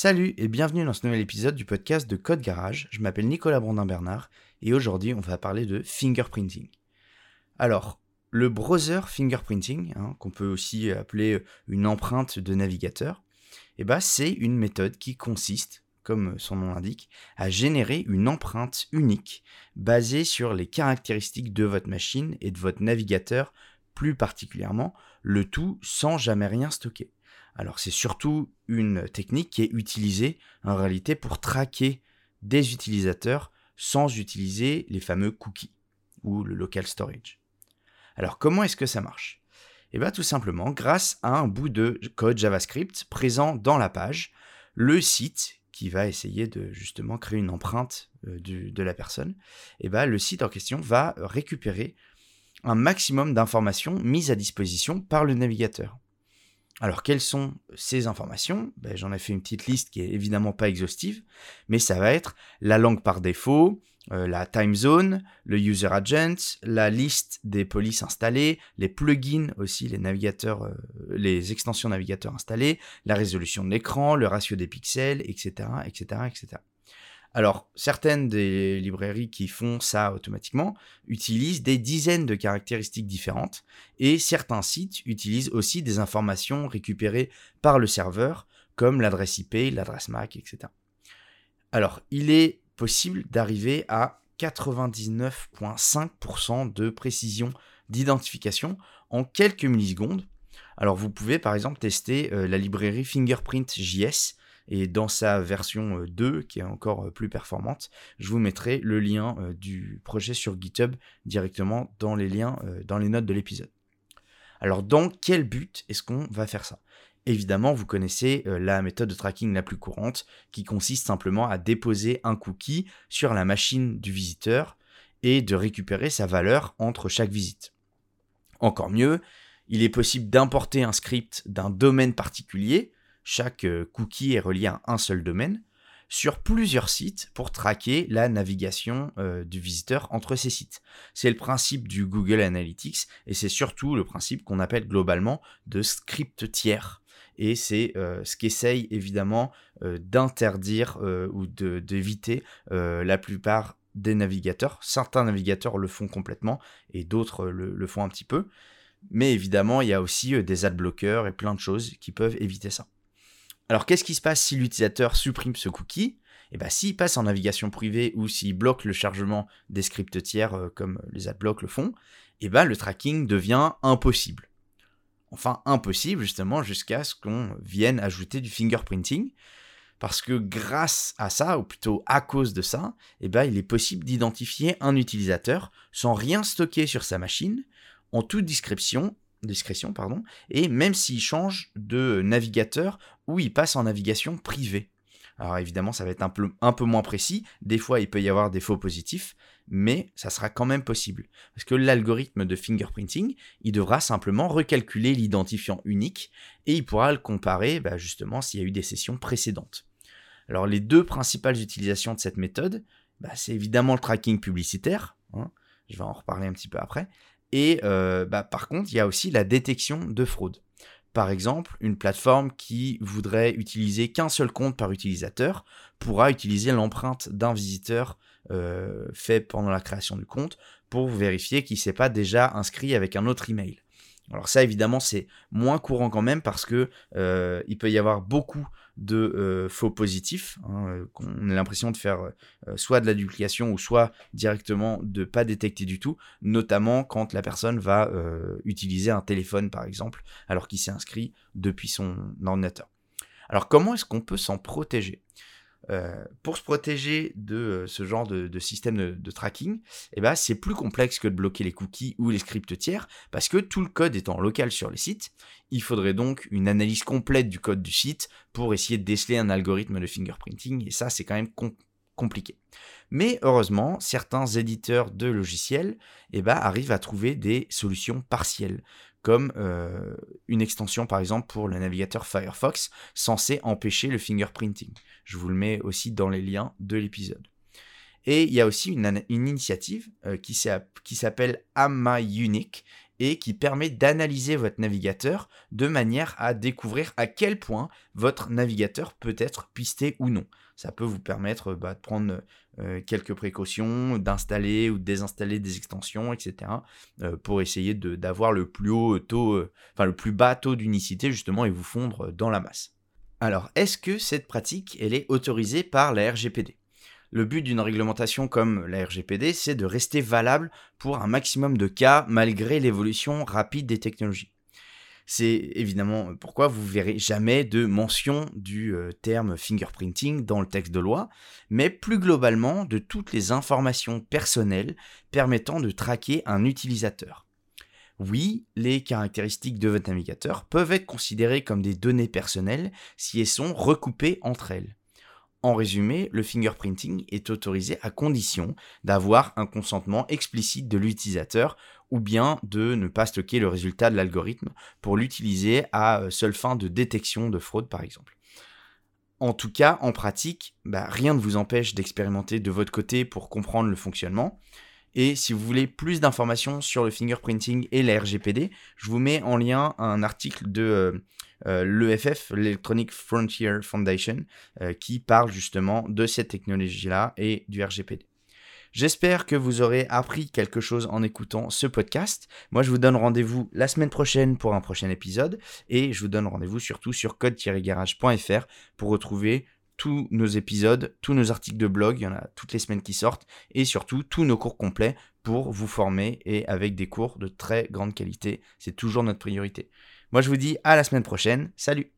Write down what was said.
Salut et bienvenue dans ce nouvel épisode du podcast de Code Garage. Je m'appelle Nicolas Brandin-Bernard et aujourd'hui on va parler de fingerprinting. Alors, le browser fingerprinting, hein, qu'on peut aussi appeler une empreinte de navigateur, eh ben, c'est une méthode qui consiste, comme son nom l'indique, à générer une empreinte unique basée sur les caractéristiques de votre machine et de votre navigateur plus particulièrement, le tout sans jamais rien stocker. Alors c'est surtout une technique qui est utilisée en réalité pour traquer des utilisateurs sans utiliser les fameux cookies ou le local storage. Alors comment est-ce que ça marche? Eh bien tout simplement grâce à un bout de code JavaScript présent dans la page, le site qui va essayer de justement créer une empreinte euh, de la personne, eh bien, le site en question va récupérer un maximum d'informations mises à disposition par le navigateur. Alors, quelles sont ces informations? Ben, J'en ai fait une petite liste qui est évidemment pas exhaustive, mais ça va être la langue par défaut, euh, la time zone, le user agent, la liste des polices installées, les plugins aussi, les navigateurs, euh, les extensions navigateurs installées, la résolution de l'écran, le ratio des pixels, etc., etc., etc. Alors, certaines des librairies qui font ça automatiquement utilisent des dizaines de caractéristiques différentes et certains sites utilisent aussi des informations récupérées par le serveur comme l'adresse IP, l'adresse MAC, etc. Alors, il est possible d'arriver à 99,5% de précision d'identification en quelques millisecondes. Alors, vous pouvez par exemple tester euh, la librairie Fingerprint JS et dans sa version 2 euh, qui est encore euh, plus performante, je vous mettrai le lien euh, du projet sur GitHub directement dans les liens, dans les notes de l'épisode. Alors dans quel but est-ce qu'on va faire ça? Évidemment, vous connaissez la méthode de tracking la plus courante qui consiste simplement à déposer un cookie sur la machine du visiteur et de récupérer sa valeur entre chaque visite. Encore mieux, il est possible d'importer un script d'un domaine particulier chaque euh, cookie est relié à un seul domaine, sur plusieurs sites pour traquer la navigation euh, du visiteur entre ces sites. C'est le principe du Google Analytics et c'est surtout le principe qu'on appelle globalement de script tiers. Et c'est euh, ce qu'essaye évidemment d'interdire ou d'éviter la plupart des navigateurs. Certains navigateurs le font complètement et d'autres le, le, font un petit peu. Mais évidemment, il y a aussi des adblockers et plein de choses qui peuvent éviter ça. Alors qu'est-ce qui se passe si l'utilisateur supprime ce cookie? Eh bien, s'il passe en navigation privée ou s'il bloque le chargement des scripts tiers euh, comme les adblocks le font, eh ben, le tracking devient impossible. Enfin, impossible justement jusqu'à ce qu'on vienne ajouter du fingerprinting. Parce que grâce à ça, ou plutôt à cause de ça, eh ben, il est possible d'identifier un utilisateur sans rien stocker sur sa machine, en toute description discrétion, pardon, et même s'il change de navigateur ou il passe en navigation privée. Alors évidemment, ça va être un peu, moins précis, des fois il peut y avoir des faux positifs, mais ça sera quand même possible. Parce que l'algorithme de fingerprinting, il devra simplement recalculer l'identifiant unique et il pourra le comparer bah, justement s'il y a eu des sessions précédentes. Alors les deux principales utilisations de cette méthode, bah, c'est évidemment le tracking publicitaire, hein, je vais en reparler un petit peu après, et euh, bah, par contre, il y a aussi la détection de fraude. Par exemple, une plateforme qui voudrait utiliser qu'un seul compte par utilisateur pourra utiliser l'empreinte d'un visiteur euh, fait pendant la création du compte pour vérifier qu'il ne s'est pas déjà inscrit avec un autre email. Alors ça, évidemment, c'est moins courant quand même parce que euh, il peut y avoir beaucoup de euh, faux positifs, hein, euh, qu'on a l'impression de faire soit de la duplication ou soit directement de pas détecter du tout, notamment quand la personne va utiliser un téléphone par exemple, alors qu'il s'est inscrit depuis son ordinateur. Alors comment est-ce qu'on peut s'en protéger? Euh, pour se protéger de euh, ce genre de, système de, tracking, eh ben, c'est plus complexe que de bloquer les cookies ou les scripts tiers, parce que tout le code étant local sur les sites, il faudrait donc une analyse complète du code du site pour essayer de déceler un algorithme de fingerprinting, et ça c'est quand même compliqué. Mais heureusement, certains éditeurs de logiciels eh ben, arrivent à trouver des solutions partielles comme euh, une extension par exemple pour le navigateur Firefox censé empêcher le fingerprinting. Je vous le mets aussi dans les liens de l'épisode. Et il y a aussi une, initiative euh, qui s'appelle Am Unique et qui permet d'analyser votre navigateur de manière à découvrir à quel point votre navigateur peut être pisté ou non. Ça peut vous permettre bah, de prendre euh, quelques précautions, d'installer ou de désinstaller des extensions, etc. Euh, pour essayer d'avoir le plus haut taux, euh, le plus bas taux d'unicité justement et vous fondre dans la masse. Alors, est-ce que cette pratique, elle est autorisée par la RGPD le but d'une réglementation comme la RGPD, c'est de rester valable pour un maximum de cas malgré l'évolution rapide des technologies. C'est évidemment pourquoi vous verrez jamais de mention du euh, terme fingerprinting dans le texte de loi, mais plus globalement de toutes les informations personnelles permettant de traquer un utilisateur. Oui, les caractéristiques de votre navigateur peuvent être considérées comme des données personnelles si elles sont recoupées entre elles. En résumé, le fingerprinting est autorisé à condition d'avoir un consentement explicite de l'utilisateur ou bien de ne pas stocker le résultat de l'algorithme pour l'utiliser à euh, seule fin de détection de fraude par exemple. En tout cas, en pratique, bah, rien ne vous empêche d'expérimenter de votre côté pour comprendre le fonctionnement. Et si vous voulez plus d'informations sur le fingerprinting et la RGPD, je vous mets en lien un article de euh, euh, l'EFF, l'Electronic Frontier Foundation, euh, qui parle justement de cette technologie-là et du RGPD. J'espère que vous aurez appris quelque chose en écoutant ce podcast. Moi, je vous donne rendez-vous la semaine prochaine pour un prochain épisode et je vous donne rendez-vous surtout sur code-garage.fr pour retrouver tous nos épisodes, tous nos articles de blog, il y en a toutes les semaines qui sortent, et surtout tous nos cours complets pour vous former et avec des cours de très grande qualité. C'est toujours notre priorité. Moi je vous dis à la semaine prochaine. Salut